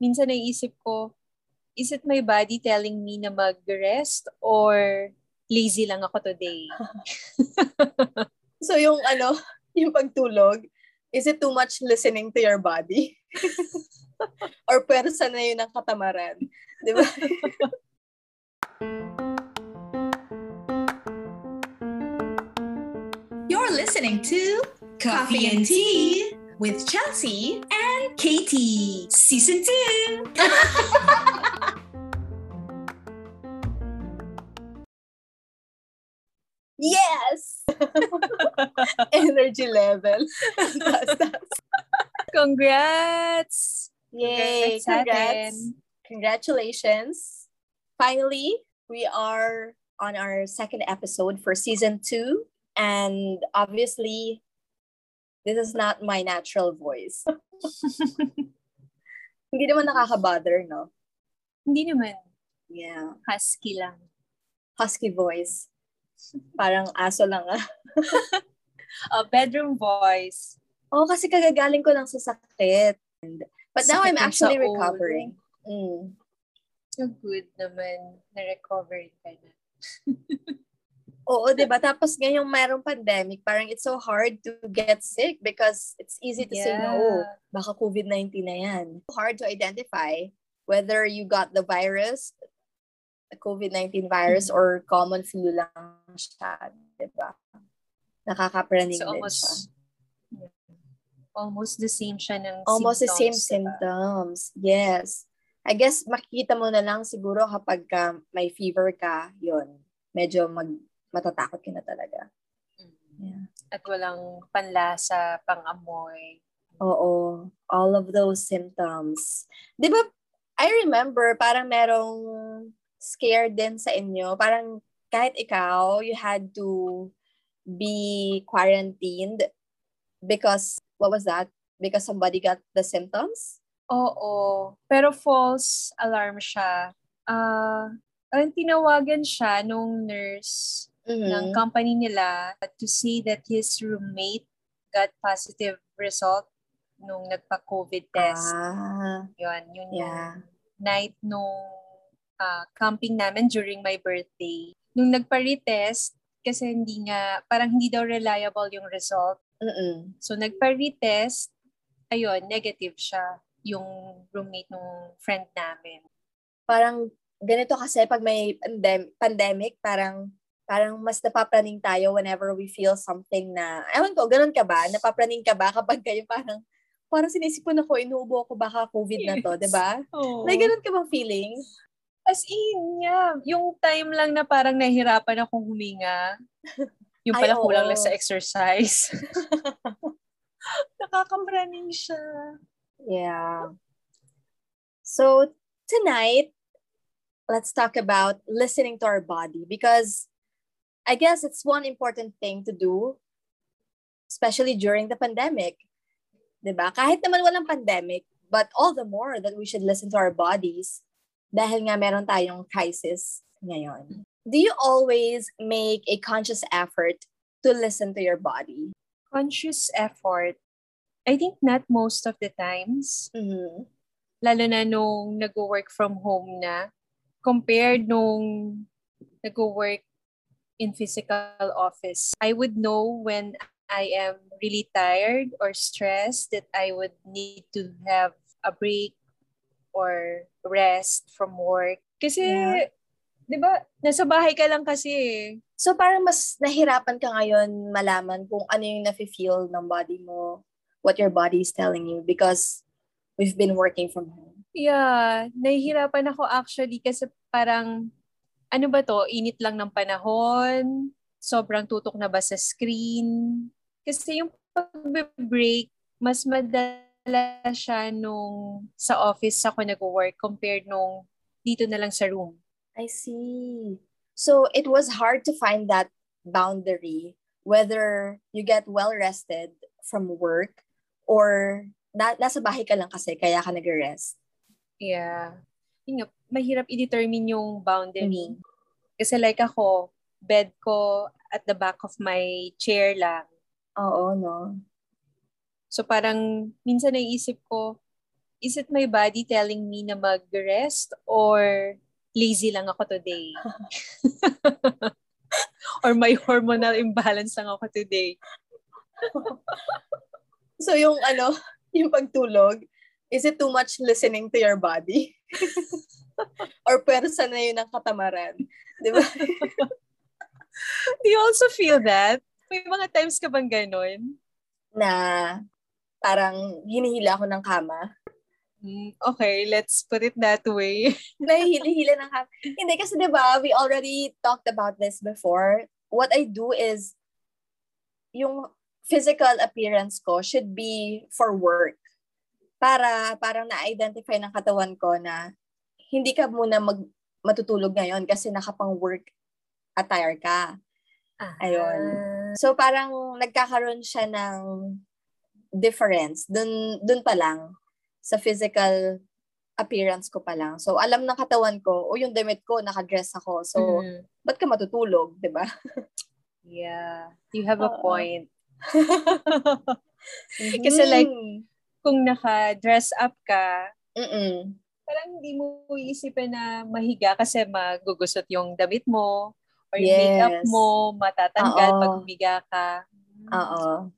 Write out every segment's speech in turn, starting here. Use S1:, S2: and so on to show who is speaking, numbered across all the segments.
S1: minsan naisip ko, is it my body telling me na mag-rest or lazy lang ako today?
S2: so yung ano, yung pagtulog, is it too much listening to your body? or pwersa na yun ng katamaran? Di ba?
S3: You're listening to Coffee and Tea with Chelsea and Katie, Season 2.
S2: yes! Energy level.
S1: Congrats!
S2: Yay! Congrats! Congratulations! Finally, we are on our second episode for season two. And obviously, this is not my natural voice. Hindi naman nakaka-bother, no?
S1: Hindi naman.
S2: Yeah.
S1: Husky lang.
S2: Husky voice. Parang aso lang ah.
S1: uh, bedroom voice.
S2: Oh, kasi kagagaling ko lang sa sakit. But now I'm actually recovering.
S1: Mm. So good naman. Na-recover ka na.
S2: Oo, di ba? Tapos ngayong mayroong pandemic, parang it's so hard to get sick because it's easy to yeah. say, no, baka COVID-19 na yan. Hard to identify whether you got the virus, the COVID-19 virus, mm-hmm. or common flu lang siya, di ba? Nakakapraning so, din siya.
S1: Almost the same siya ng
S2: Almost
S1: symptoms,
S2: the same
S1: diba?
S2: symptoms. Yes. I guess makikita mo na lang siguro kapag ka may fever ka, yun. Medyo mag matatakot ka na talaga.
S1: Mm. Yeah. At walang panlasa, pang-amoy.
S2: Oo. All of those symptoms. Di ba, I remember, parang merong scared din sa inyo. Parang kahit ikaw, you had to be quarantined because, what was that? Because somebody got the symptoms?
S1: Oo. Pero false alarm siya. Uh, ang tinawagan siya nung nurse mm-hmm. ng company nila to say that his roommate got positive result nung nagpa-COVID test.
S2: Ah,
S1: yun, yun
S2: yeah.
S1: yung night nung uh, camping namin during my birthday. Nung nagpa-retest, kasi hindi nga, parang hindi daw reliable yung result.
S2: Mm-mm.
S1: So nagpa-retest, ayun, negative siya yung roommate nung friend namin.
S2: Parang ganito kasi pag may pandem- pandemic, parang parang mas napapraning tayo whenever we feel something na, ewan ko, ganun ka ba? Napapraning ka ba kapag kayo parang, parang sinisipon ako, inuubo ako, baka COVID na to, di ba?
S1: Oh.
S2: May ganun ka bang feeling?
S1: As in, yeah. Yung time lang na parang nahihirapan akong huminga. Yung pala Ay, kulang lang sa exercise. Nakakapraning siya.
S2: Yeah. So, tonight, let's talk about listening to our body because I guess it's one important thing to do, especially during the pandemic. Diba? Kahit naman walang pandemic, but all the more that we should listen to our bodies dahil nga meron tayong crisis ngayon. Do you always make a conscious effort to listen to your body?
S1: Conscious effort? I think not most of the times.
S2: Mm-hmm.
S1: Lalo na nung nag-work from home na compared nung nag-work in physical office. I would know when I am really tired or stressed that I would need to have a break or rest from work. Kasi, yeah. di ba, nasa bahay ka lang kasi eh.
S2: So parang mas nahirapan ka ngayon malaman kung ano yung nafe-feel ng body mo, what your body is telling you because we've been working from home.
S1: Yeah, nahihirapan ako actually kasi parang ano ba to, init lang ng panahon, sobrang tutok na ba sa screen. Kasi yung pag-break, mas madala siya nung sa office ako nag-work compared nung dito na lang sa room.
S2: I see. So it was hard to find that boundary whether you get well rested from work or na, nasa bahay ka lang kasi kaya ka nag-rest.
S1: Yeah. Yun nga, mahirap i-determine yung boundary. Mm-hmm. Kasi like ako, bed ko at the back of my chair lang.
S2: Oo, no?
S1: So parang minsan naisip ko, is it my body telling me na mag-rest or lazy lang ako today? or may hormonal imbalance lang ako today?
S2: so yung ano, yung pagtulog, is it too much listening to your body? or pwersa na yun ng katamaran? Di ba?
S1: Do you also feel that? May mga times ka bang ganon?
S2: Na parang hinihila ako ng kama.
S1: Mm, okay, let's put it that way.
S2: Nahihili-hila ng kama. Hindi kasi 'di ba, we already talked about this before. What I do is yung physical appearance ko should be for work. Para parang na-identify ng katawan ko na hindi ka muna mag matutulog ngayon kasi nakapang work attire ka.
S1: Ah.
S2: Ayun. So parang nagkakaroon siya ng difference dun dun pa lang sa physical appearance ko pa lang. So alam ng katawan ko, o yung damit ko naka-dress ako. So
S1: Mm.
S2: ba't ka matutulog, 'di ba?
S1: Yeah, you have a
S2: Oo.
S1: point. Kasi like,
S2: Mm.
S1: Kung naka-dress up ka,
S2: Mm-mm.
S1: Parang hindi mo iisipin na mahiga kasi magugusot yung damit mo or yung
S2: Yes.
S1: makeup mo, matatanggal
S2: Oo.
S1: pag humiga ka.
S2: Oo.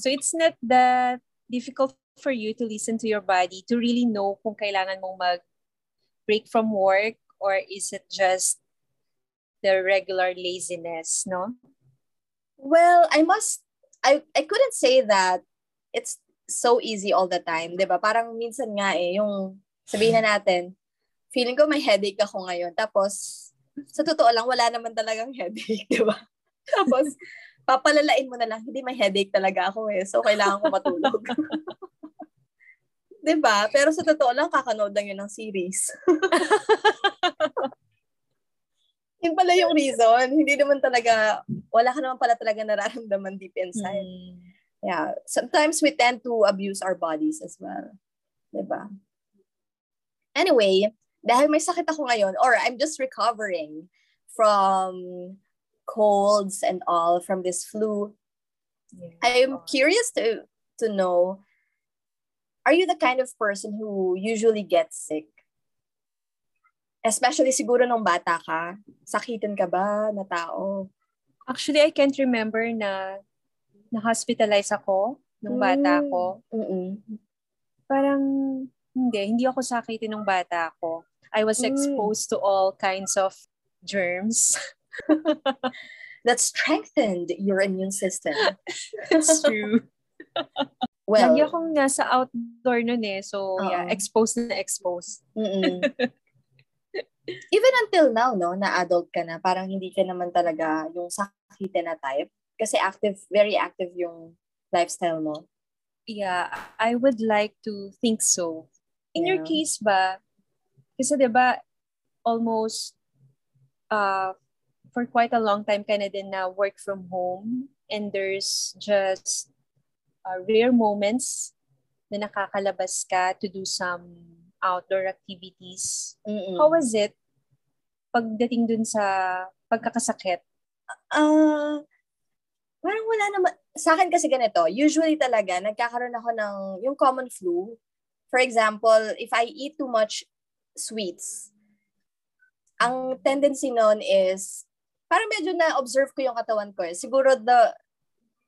S1: So it's not that difficult for you to listen to your body to really know kung kailangan mong mag break from work or is it just the regular laziness, no?
S2: Well, I must I I couldn't say that it's so easy all the time, 'di ba? Parang minsan nga eh yung sabihin na natin, feeling ko may headache ako ngayon. Tapos sa totoo lang wala naman talagang headache, 'di ba? Tapos papalalain mo na lang, hindi may headache talaga ako eh. So kailangan ko matulog. 'Di ba? Pero sa totoo lang kakanood lang yun ng series. Yun pala yung reason. Hindi naman talaga, wala ka naman pala talaga nararamdaman deep inside.
S1: Mm.
S2: Yeah. Sometimes we tend to abuse our bodies as well. Diba? Anyway, dahil may sakit ako ngayon, or I'm just recovering from colds and all, from this flu,
S1: Yeah.
S2: I'm curious to to know, are you the kind of person who usually gets sick? Especially siguro nung bata ka, sakitin ka ba na tao?
S1: Actually, I can't remember na na-hospitalize ako nung bata
S2: Mm.
S1: ko.
S2: Mm-mm.
S1: Parang hindi, hindi ako sakitin nung bata ko. I was
S2: Mm.
S1: exposed to all kinds of germs.
S2: That strengthened your immune system.
S1: It's true.
S2: Well,
S1: Lagi akong nasa outdoor nun eh. So, yeah,
S2: Oo.
S1: exposed na exposed.
S2: even until now, no, na adult ka na, parang hindi ka naman talaga yung sakitin na type. Kasi active, very active yung lifestyle mo.
S1: Yeah, I would like to think so. In your
S2: Yeah.
S1: case ba, kasi 'di ba almost uh, for quite a long time ka na din na work from home and there's just uh, rare moments na nakakalabas ka to do some outdoor activities.
S2: Mm-mm.
S1: How was it pagdating dun sa pagkakasakit?
S2: Ah, parang wala naman. Sa akin kasi ganito, usually talaga, nagkakaroon ako ng yung common flu. For example, if I eat too much sweets, ang tendency nun is, parang medyo na-observe ko yung katawan ko. eh. Siguro the,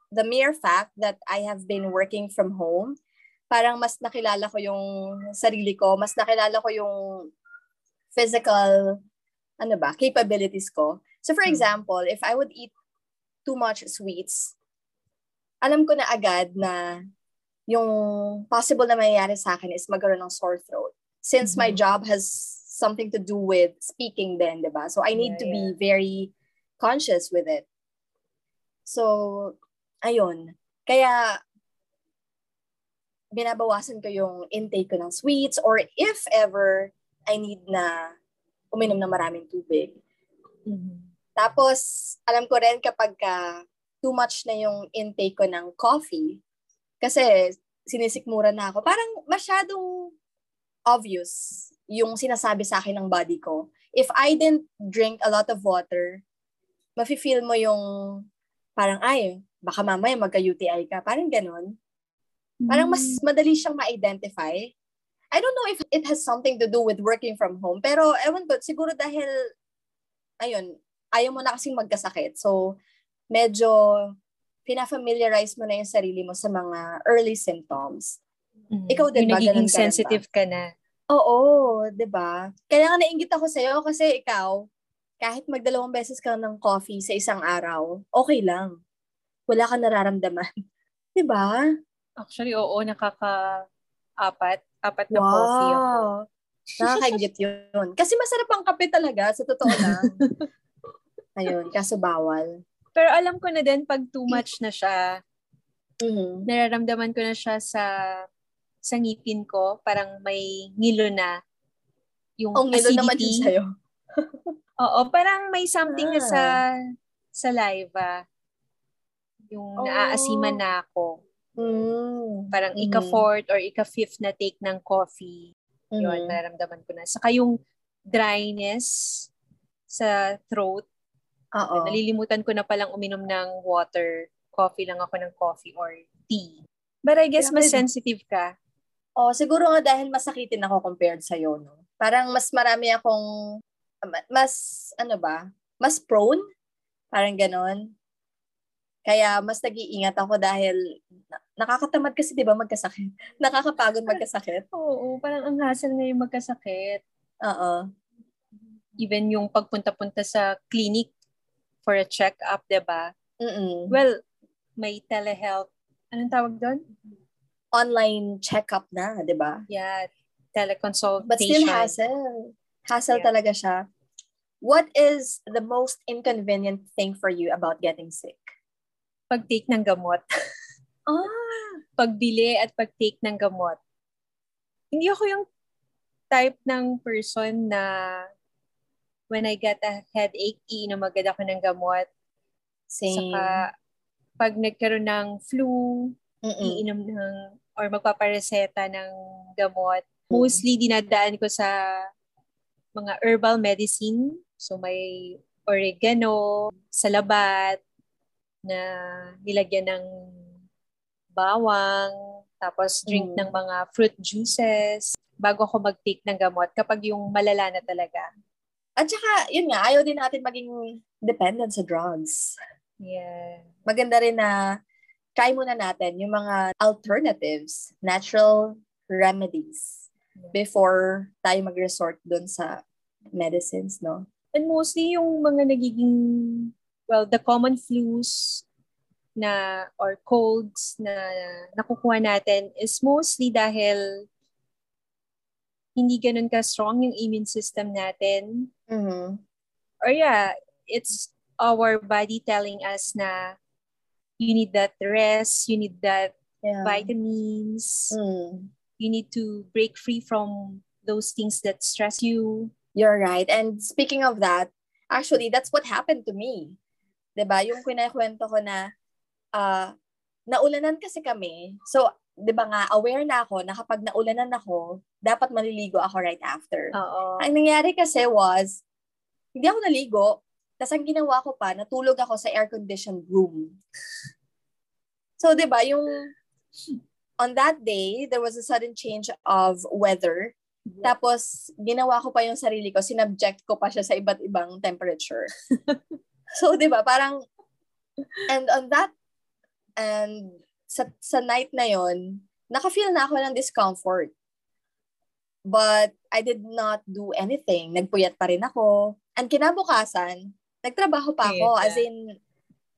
S2: the mere fact that I have been working from home, parang mas nakilala ko yung sarili ko, mas nakilala ko yung physical, ano ba, capabilities ko. So for
S1: Hmm.
S2: example, if I would eat too much sweets, alam ko na agad na yung possible na mangyayari sa akin is magkaroon ng sore throat. Since my
S1: Mhm.
S2: job has something to do with speaking din, di ba? So I need
S1: Yeah,
S2: to be very conscious with it. So, ayun. Kaya, binabawasan ko yung intake ko ng sweets or if ever I need na uminom ng maraming tubig. Tapos, alam ko rin kapag ka too much na yung intake ko ng coffee, kasi sinisikmura na ako, parang masyadong obvious yung sinasabi sa akin ng body ko. If I didn't drink a lot of water, mafe-feel mo yung parang, ay, baka mamaya magka-UTI ka. Parang ganon. Parang mas
S1: Mm.
S2: madali siyang ma-identify. I don't know if it has something to do with working from home, pero ewan ko, siguro dahil, ayun, ayaw mo na kasing magkasakit. So, medyo pina-familiarize mo na yung sarili mo sa mga early symptoms.
S1: Mm.
S2: Ikaw din
S1: Yung
S2: ba?
S1: nagiging sensitive ka na.
S2: Oo, 'di ba? Kaya nga nainggit ako sa'yo kasi ikaw, kahit magdalawang beses ka ng coffee sa isang araw, okay lang. Wala kang nararamdaman. 'Di ba?
S1: Actually, oo, nakaka-apat. Apat na coffee ako.
S2: Wow. Nakakaingit yun. Kasi masarap ang kape talaga, sa totoo lang. Ayun, kaso bawal.
S1: Pero alam ko na din, pag too much na siya,
S2: Mhm.
S1: nararamdaman ko na siya sa sa ngipin ko. Parang may ngilo na. Yung
S2: Ang ngilo naman
S1: acidity.
S2: yun sa'yo.
S1: Oo, parang may something na
S2: Ah.
S1: sa saliva. Yung
S2: Oh.
S1: naaasiman na ako.
S2: Mm.
S1: Parang
S2: Mhm.
S1: ika-fourth or ika-fifth na take ng coffee. Yun,
S2: Mhm.
S1: nararamdaman ko na. Saka yung dryness sa throat.
S2: Oo.
S1: Nalilimutan ko na palang uminom ng water. Coffee lang ako ng coffee or tea. But I guess mas
S2: Grabe.
S1: sensitive ka.
S2: Oh, siguro nga dahil masakitin ako compared sa no. Parang mas marami akong ma- mas ano ba? Mas prone parang ganon. Kaya mas nag-iingat ako dahil na- nakakatamad kasi 'di ba magkasakit. Nakakapagod magkasakit.
S1: Oo, parang ang hassle ngayon magkasakit.
S2: Oo.
S1: Even yung pagpunta-punta sa clinic for a check-up, 'di ba?
S2: Mm.
S1: Well, may telehealth. Anong tawag doon?
S2: Online check-up na, 'di ba?
S1: Yeah, teleconsultation.
S2: But still hassle. Hassle
S1: Yeah.
S2: talaga siya. What is the most inconvenient thing for you about getting sick?
S1: Pag-take ng gamot.
S2: Ah,
S1: Pagbili at pag-take ng gamot. Hindi ako yung type ng person na when I get a headache, iinom agad ako ng gamot.
S2: same.
S1: Saka, pag nagkaroon ng flu,
S2: Mm-mm.
S1: iinom ng, or magpapareseta ng gamot. Mostly, dinadaan ko sa mga herbal medicine. So, may oregano, salabat, na nilagyan ng bawang, tapos drink
S2: Mm.
S1: ng mga fruit juices bago ako mag-take ng gamot kapag yung malala na talaga.
S2: At saka, yun nga, ayaw din natin maging dependent sa drugs.
S1: Yeah.
S2: Maganda rin na try muna natin yung mga alternatives, natural remedies before tayo mag-resort dun sa medicines, no?
S1: And mostly yung mga nagiging, well, the common flus na or colds na nakukuha natin is mostly dahil hindi ganun ka-strong yung immune system natin.
S2: Mm-hmm.
S1: Or yeah, it's our body telling us na you need that rest, you need that
S2: Yeah.
S1: vitamins,
S2: Mm.
S1: you need to break free from those things that stress you.
S2: You're right. And speaking of that, actually, that's what happened to me. 'Di ba Yung kwento ko na ah naulanan kasi kami. So, 'di ba nga, aware na ako na kapag naulanan ako, dapat maliligo ako right after.
S1: Oo.
S2: Ang nangyari kasi was, hindi ako naligo. Tapos ang ginawa ko pa, natulog ako sa air-conditioned room. So, di ba, yung on that day, there was a sudden change of weather. Tapos, ginawa ko pa yung sarili ko, sinubject ko pa siya sa iba't ibang temperature. so, di ba, parang, and on that, and sa, sa night na yon naka-feel na ako ng discomfort. But I did not do anything. Nagpuyat pa rin ako. And kinabukasan, nagtrabaho pa ako. As in,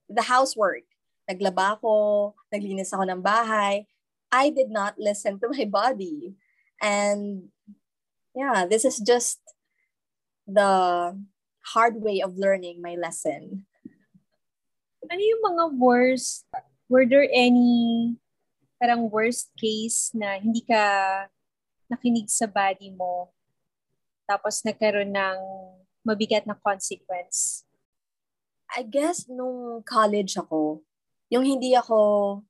S2: the housework. Naglaba ako, naglinis ako ng bahay. I did not listen to my body. And yeah, this is just the hard way of learning my lesson.
S1: Ano yung mga worst, were there any parang worst case na hindi ka nakinig sa body mo tapos nagkaroon ng mabigat na consequence?
S2: I guess nung college ako, yung hindi ako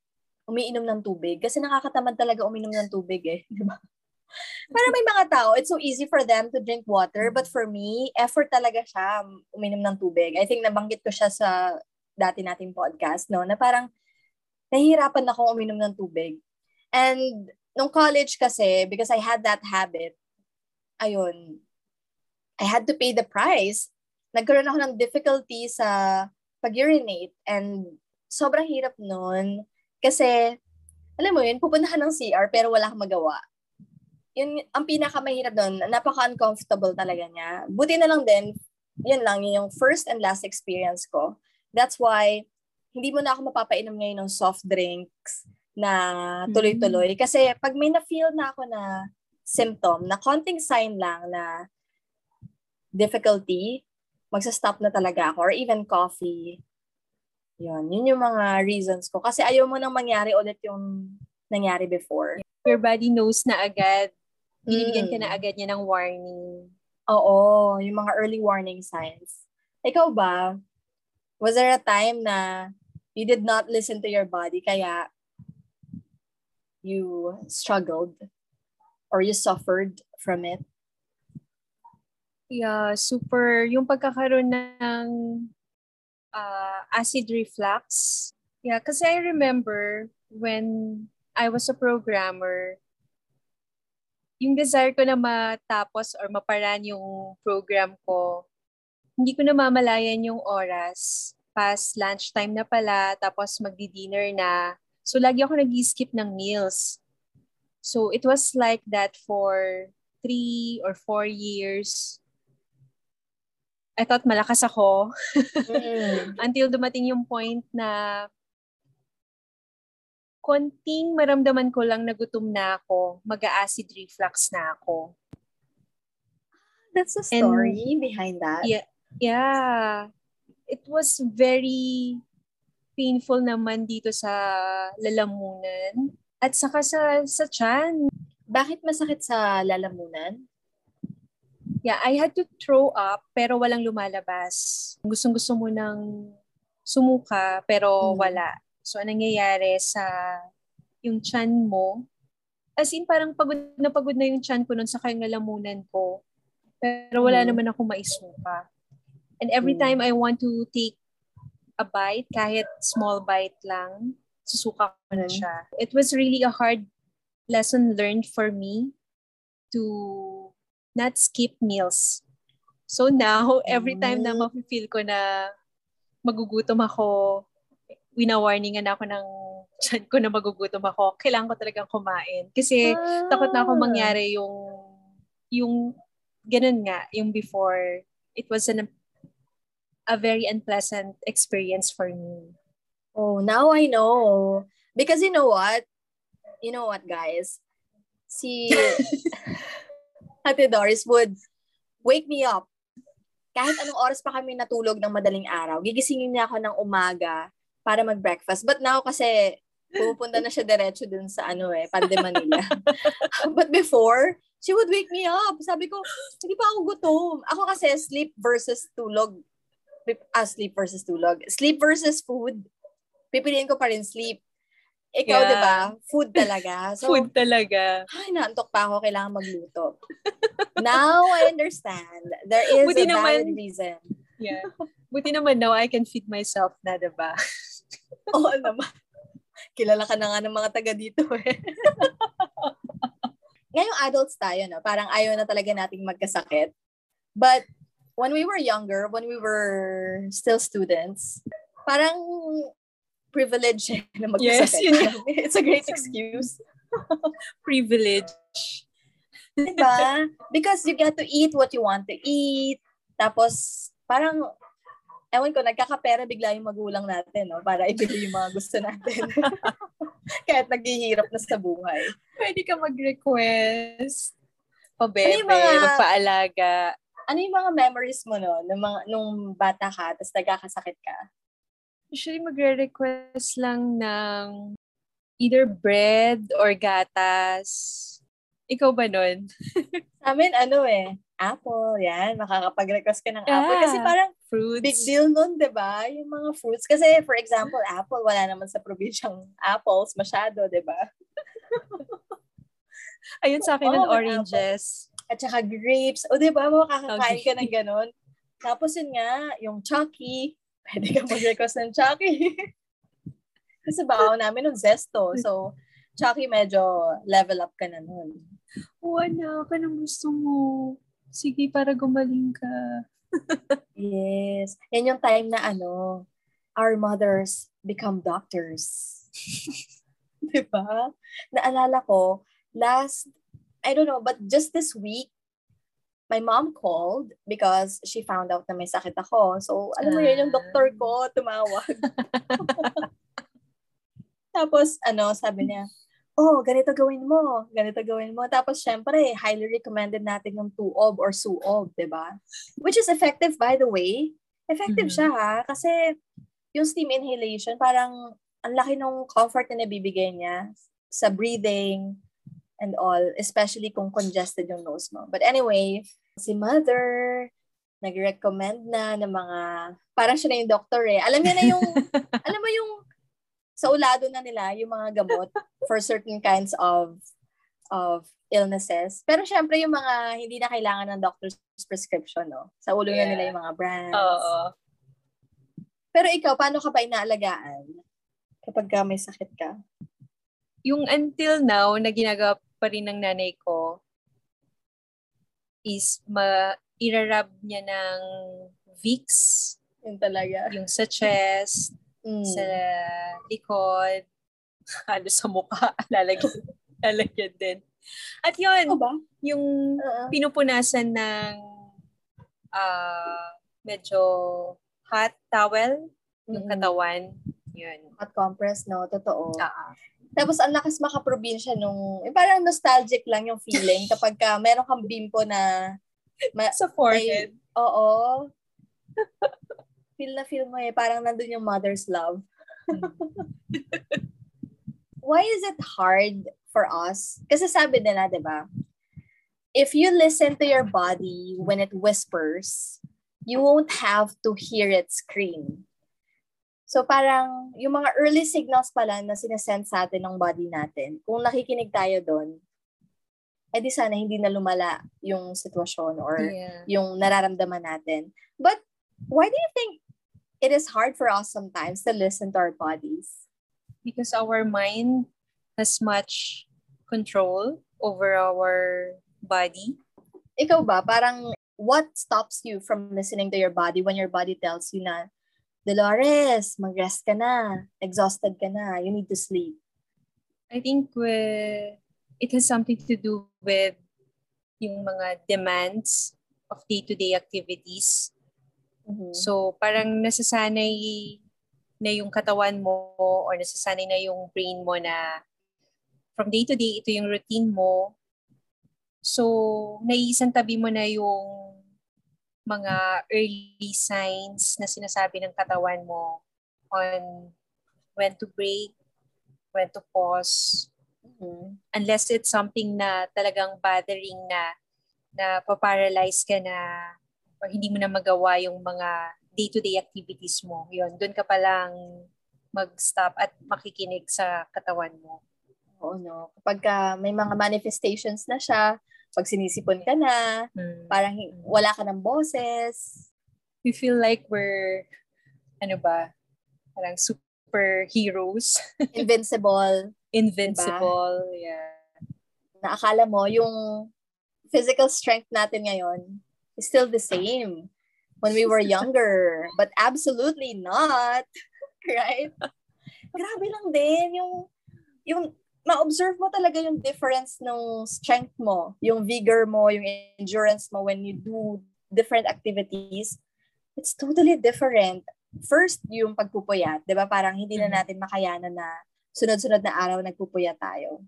S2: umiinom ng tubig. Kasi nakakatamad talaga uminom ng tubig eh. Di ba? Para may mga tao, it's so easy for them to drink water. But for me, effort talaga siya uminom ng tubig. I think nabanggit ko siya sa dati nating podcast, no? Na parang nahihirapan ako uminom ng tubig. And nung college kasi, because I had that habit, ayun, I had to pay the price. Nagkaroon ako ng difficulty sa pag-urinate and sobrang hirap nun. Kasi, alam mo yun, pupuntahan ng CR pero wala kang magawa. Yun, ang pinakamahirap doon, napaka-uncomfortable talaga niya. Buti na lang din, yun lang, yun yung first and last experience ko. That's why, hindi mo na ako mapapainom ngayon ng soft drinks na tuloy-tuloy. Mm. Kasi pag may na-feel na ako na symptom, na konting sign lang na difficulty, magsa-stop na talaga ako. Or even coffee. Yun, yun yung mga reasons ko. Kasi ayaw mo nang mangyari ulit yung nangyari before.
S1: Your body knows na agad. Binibigyan mm. ka na mm. agad niya ng warning.
S2: Oo, yung mga early warning signs. Ikaw ba, was there a time na you did not listen to your body kaya you struggled or you suffered from it?
S1: Yeah, super. Yung pagkakaroon ng uh, acid reflux. Yeah, kasi I remember when I was a programmer, yung desire ko na matapos or maparan yung program ko, hindi ko na mamalayan yung oras. Past lunchtime na pala, tapos magdi-dinner na. So, lagi ako nag-skip ng meals. So, it was like that for three or four years. I thought malakas ako. mm. Until dumating yung point na konting maramdaman ko lang na gutom na ako, mag-acid reflux na ako.
S2: That's a story And, behind that.
S1: Yeah. Yeah. It was very painful naman dito sa lalamunan at saka sa sa chan.
S2: Bakit masakit sa lalamunan?
S1: Yeah, I had to throw up pero walang lumalabas. Gustong-gusto mo nang sumuka pero hmm. wala. So anong nangyayari sa yung chan mo? As in parang pagod na pagod na yung chan ko nun sa kayong lalamunan ko. Pero wala hmm. naman ako maisuka. And every hmm. time I want to take a bite, kahit small bite lang, susuka ko na mm-hmm. siya. It was really a hard lesson learned for me to not skip meals. So now, every time na mm-hmm. mafe-feel ko na magugutom ako, wina-warningan ako ng chan ko na magugutom ako, kailangan ko talagang kumain. Kasi ah. takot na ako mangyari yung, yung, ganun nga, yung before, it was an a very unpleasant experience for me.
S2: Oh, now I know. Because you know what? You know what, guys? Si Ate Doris would wake me up. Kahit anong oras pa kami natulog ng madaling araw, gigisingin niya ako ng umaga para mag-breakfast. But now kasi pupunta na siya diretso dun sa ano eh, Pande Manila. But before, she would wake me up. Sabi ko, hindi pa ako gutom. Ako kasi sleep versus tulog ah, sleep versus tulog. Sleep versus food. Pipiliin ko pa rin sleep. Ikaw, yeah. di ba? Food talaga.
S1: So, food talaga.
S2: Ay, naantok pa ako. Kailangan magluto. now, I understand. There is Buti a valid naman, reason.
S1: Yeah. Buti naman now, I can feed myself na, di ba?
S2: Oo naman. Kilala ka na nga ng mga taga dito eh. Ngayong adults tayo, no? Parang ayaw na talaga nating magkasakit. But when we were younger, when we were still students, parang privilege na magkasakit. Yes, yun. It's a great excuse.
S1: privilege.
S2: diba? Because you get to eat what you want to eat. Tapos, parang, ewan ko, nagkakapera bigla yung magulang natin, no? Para ibigay yung mga gusto natin. Kahit naghihirap na sa buhay.
S1: Pwede ka mag-request. Pabebe, ano mga, magpaalaga
S2: ano yung mga memories mo no, nung, mga, nung bata ka, tapos nagkakasakit ka?
S1: Usually magre-request lang ng either bread or gatas. Ikaw ba nun?
S2: Sa amin, ano eh, apple, yan. Makakapag-request ka ng apple. Kasi ah, parang fruits. big deal nun, di ba? Yung mga fruits. Kasi, for example, apple, wala naman sa probinsyang apples masyado, di ba?
S1: Ayun sa akin, oh, oranges.
S2: At saka grapes. O, di ba, makakakain ka ng ganun. Tapos yun nga, yung Chucky, pwede ka mag-request ng Chucky. Kasi baon namin ng zesto. So, Chucky, medyo level up ka na nun.
S1: Oo, anak, anong gusto mo? Sige, para gumaling ka.
S2: Yes. Yan yung time na ano, our mothers become doctors. diba? Naalala ko, last, I don't know, but just this week, my mom called because she found out na may sakit ako. So, alam mo yun, yung doktor ko tumawag. Tapos, ano, sabi niya, oh, ganito gawin mo, ganito gawin mo. Tapos, syempre, highly recommended natin yung tuob or suob, di ba? Which is effective, by the way. Effective
S1: Mhm.
S2: siya, ha? Kasi, yung steam inhalation, parang, ang laki ng comfort na nabibigay niya sa breathing and all, especially kung congested yung nose mo. But anyway, si mother, nag-recommend na ng mga, parang siya na yung doctor eh. Alam niya na yung, alam mo yung, sa ulado na nila, yung mga gamot for certain kinds of of illnesses. Pero syempre yung mga hindi na kailangan ng doctor's prescription, no? Sa ulo na
S1: Yeah.
S2: nila yung mga brands.
S1: Oo.
S2: Pero ikaw, paano ka ba inaalagaan kapag ka may sakit ka?
S1: Yung until now, na ginagawa pa rin ng nanay ko, is ma irarab niya ng Vicks,
S2: Yun talaga.
S1: yung sa chest,
S2: Mm.
S1: sa likod, halos sa mukha, lalagyan, lalagyan din. At yun,
S2: Ano ba?
S1: yung
S2: Oo.
S1: pinupunasan ng ah medyo hot towel, yung
S2: Mm-mm.
S1: katawan. Yun.
S2: Hot compress, no? Totoo.
S1: Ah,
S2: Tapos ang lakas makaprobinsya nung, eh, parang nostalgic lang yung feeling kapag ka meron kang bimpo na, ma-
S1: sa forehead.
S2: oo, feel na feel mo eh, parang nandun yung mother's love. Why is it hard for us? Kasi sabi nila, di ba? If you listen to your body when it whispers, you won't have to hear it scream. So parang yung mga early signals pala na sinesend sa atin ng body natin, kung nakikinig tayo doon, eh di sana hindi na lumala yung sitwasyon or
S1: Yeah.
S2: yung nararamdaman natin. But why do you think it is hard for us sometimes to listen to our bodies?
S1: Because our mind has much control over our body.
S2: Ikaw ba, parang what stops you from listening to your body when your body tells you na, Dolores, mag-rest ka na, exhausted ka na, you need to sleep.
S1: I think we, it has something to do with yung mga demands of day-to-day activities.
S2: Mhm.
S1: So, parang nasasanay na yung katawan mo or nasasanay na yung brain mo na from day to day, ito yung routine mo. So, naiisang tabi mo na yung mga early signs na sinasabi ng katawan mo on when to break, when to pause,
S2: Mhm.
S1: unless it's something na talagang bothering na na paparalyze ka na or hindi mo na magawa yung mga day-to-day activities mo. Yun, doon ka palang mag-stop at makikinig sa katawan mo.
S2: Oo, no. Kapag ka may mga manifestations na siya, pag sinisipon ka na, parang hi- wala ka ng boses.
S1: We feel like we're, ano ba, parang superheroes,
S2: invincible,
S1: invincible. Yeah.
S2: na akala mo yung physical strength natin ngayon is still the same when we were younger. But absolutely not. Right? Grabe lang din yung yung ma-observe mo talaga yung difference ng strength mo, yung vigor mo, yung endurance mo when you do different activities. It's totally different. First, yung pagpupuyat, 'di ba? Parang hindi na
S1: Mhm.
S2: natin makayanan na sunod-sunod na araw nagpupuyat tayo.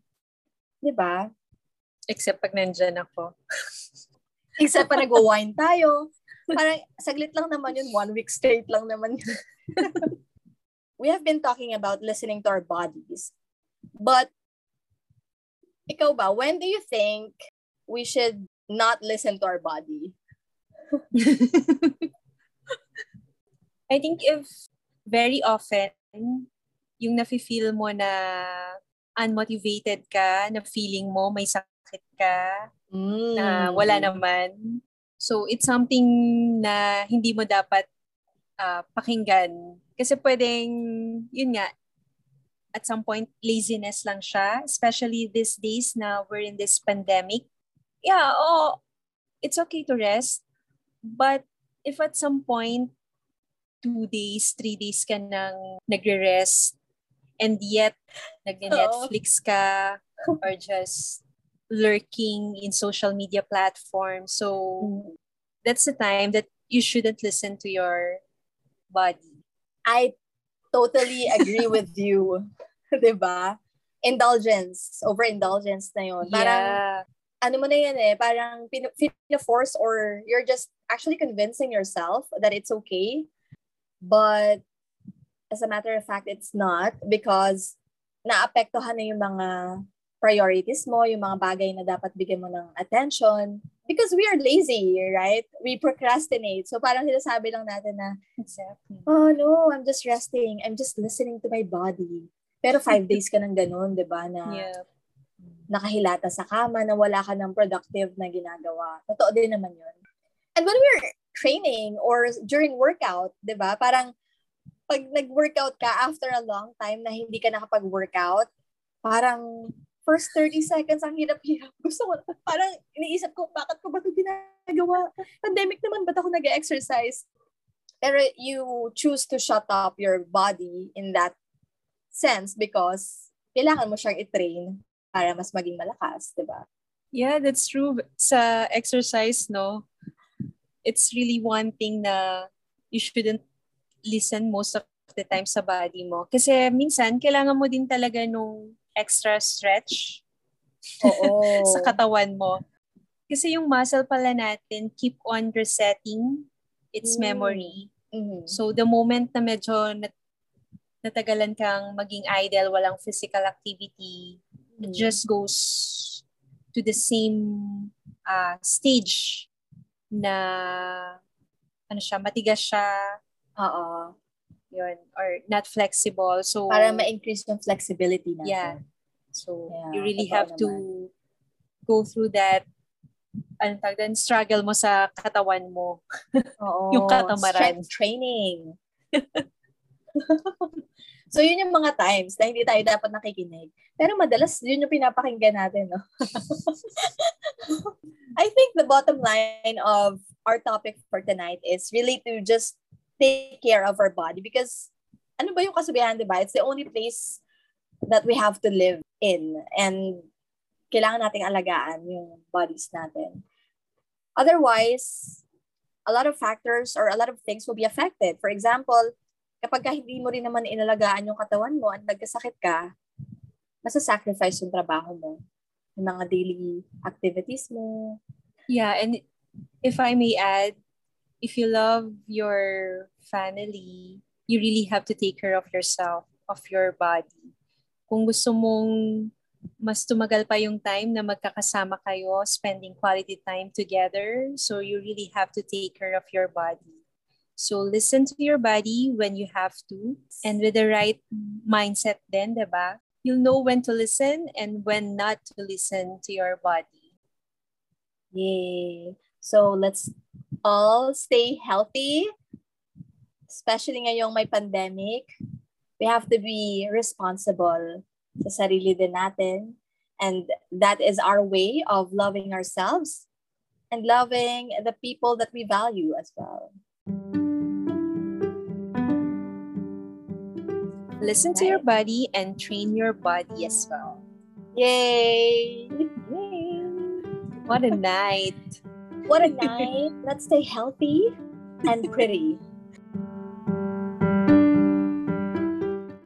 S2: 'Di ba?
S1: Except pag nandyan ako.
S2: Except pa nag-wine tayo. Parang saglit lang naman yun. One week straight lang naman yun. we have been talking about listening to our bodies. But, ikaw ba, when do you think we should not listen to our body?
S1: I think if very often yung nafe-feel mo na unmotivated ka, na feeling mo may sakit ka, na
S2: Hmm.
S1: wala naman. So it's something na hindi mo dapat ah, pakinggan. Kasi pwedeng, yun nga, at some point laziness lang siya, especially these days na we're in this pandemic. Yeah, oh, it's okay to rest. But if at some point, two days, three days ka nang nagre-rest, and yet nag-Netflix ka, or just lurking in social media platforms. So, that's the time that you shouldn't listen to your body.
S2: I totally agree with you. 'di ba? Indulgence, overindulgence na 'yon. Parang
S1: yeah.
S2: ano mo na yan eh, parang pin- force or you're just actually convincing yourself that it's okay. But as a matter of fact, it's not because naapektuhan na yung mga priorities mo, yung mga bagay na dapat bigyan mo ng attention. Because we are lazy, right? We procrastinate. So parang sinasabi lang natin na,
S1: Exactly.
S2: oh no, I'm just resting. I'm just listening to my body. Pero five days ka nang ganun, di ba? Na
S1: Yeah.
S2: nakahilata sa kama, na wala ka ng productive na ginagawa. Totoo din naman yun. And when we're training or during workout, di ba? Parang pag nag-workout ka after a long time na hindi ka nakapag-workout, parang first 30 seconds ang hirap-hirap. Gusto ko, parang iniisip ko, bakit ko ba ito ginagawa? Pandemic naman, ba't ako nag-exercise? Pero you choose to shut up your body in that sense because kailangan mo siyang i-train para mas maging malakas, di ba?
S1: Yeah, that's true. Sa exercise, no, it's really one thing na you shouldn't listen most of the time sa body mo. Kasi minsan, kailangan mo din talaga nung extra stretch
S2: Oo.
S1: sa katawan mo. Kasi yung muscle pala natin keep on resetting its
S2: Mm.
S1: memory.
S2: Mhm.
S1: So the moment na medyo nat- natagalan kang maging idle, walang physical activity, it
S2: Mhm.
S1: just goes to the same uh, stage na ano siya, matigas siya,
S2: Oo.
S1: yun, or not flexible. So,
S2: Para ma-increase yung flexibility natin.
S1: Yeah. so
S2: Yeah,
S1: you really have to go through that ano tawag doon, struggle mo sa katawan mo.
S2: Oo.
S1: Yung katamaran.
S2: Strength training. so, yun yung mga times na hindi tayo dapat nakikinig. Pero madalas, yun yung pinapakinggan natin, no? I think the bottom line of our topic for tonight is really to just take care of our body because ano ba yung kasabihan, di ba? It's the only place that we have to live in and kailangan nating alagaan yung bodies natin. Otherwise, a lot of factors or a lot of things will be affected. For example, kapag ka hindi mo rin naman inalagaan yung katawan mo at nagkasakit ka, masasacrifice yung trabaho mo, yung mga daily activities mo.
S1: Yeah, and if I may add, if you love your family, you really have to take care of yourself, of your body. Kung gusto mong mas tumagal pa yung time na magkakasama kayo, spending quality time together, so you really have to take care of your body. So listen to your body when you have to, and with the right mindset then, diba? You'll know when to listen and when not to listen to your body.
S2: Yay! So, let's all stay healthy, especially ngayong may pandemic. We have to be responsible sa sarili din natin. And that is our way of loving ourselves and loving the people that we value as well.
S1: Listen to your body and train your body as well. Yay!
S2: Yay.
S1: What a night.
S2: What a night. Let's stay healthy and pretty.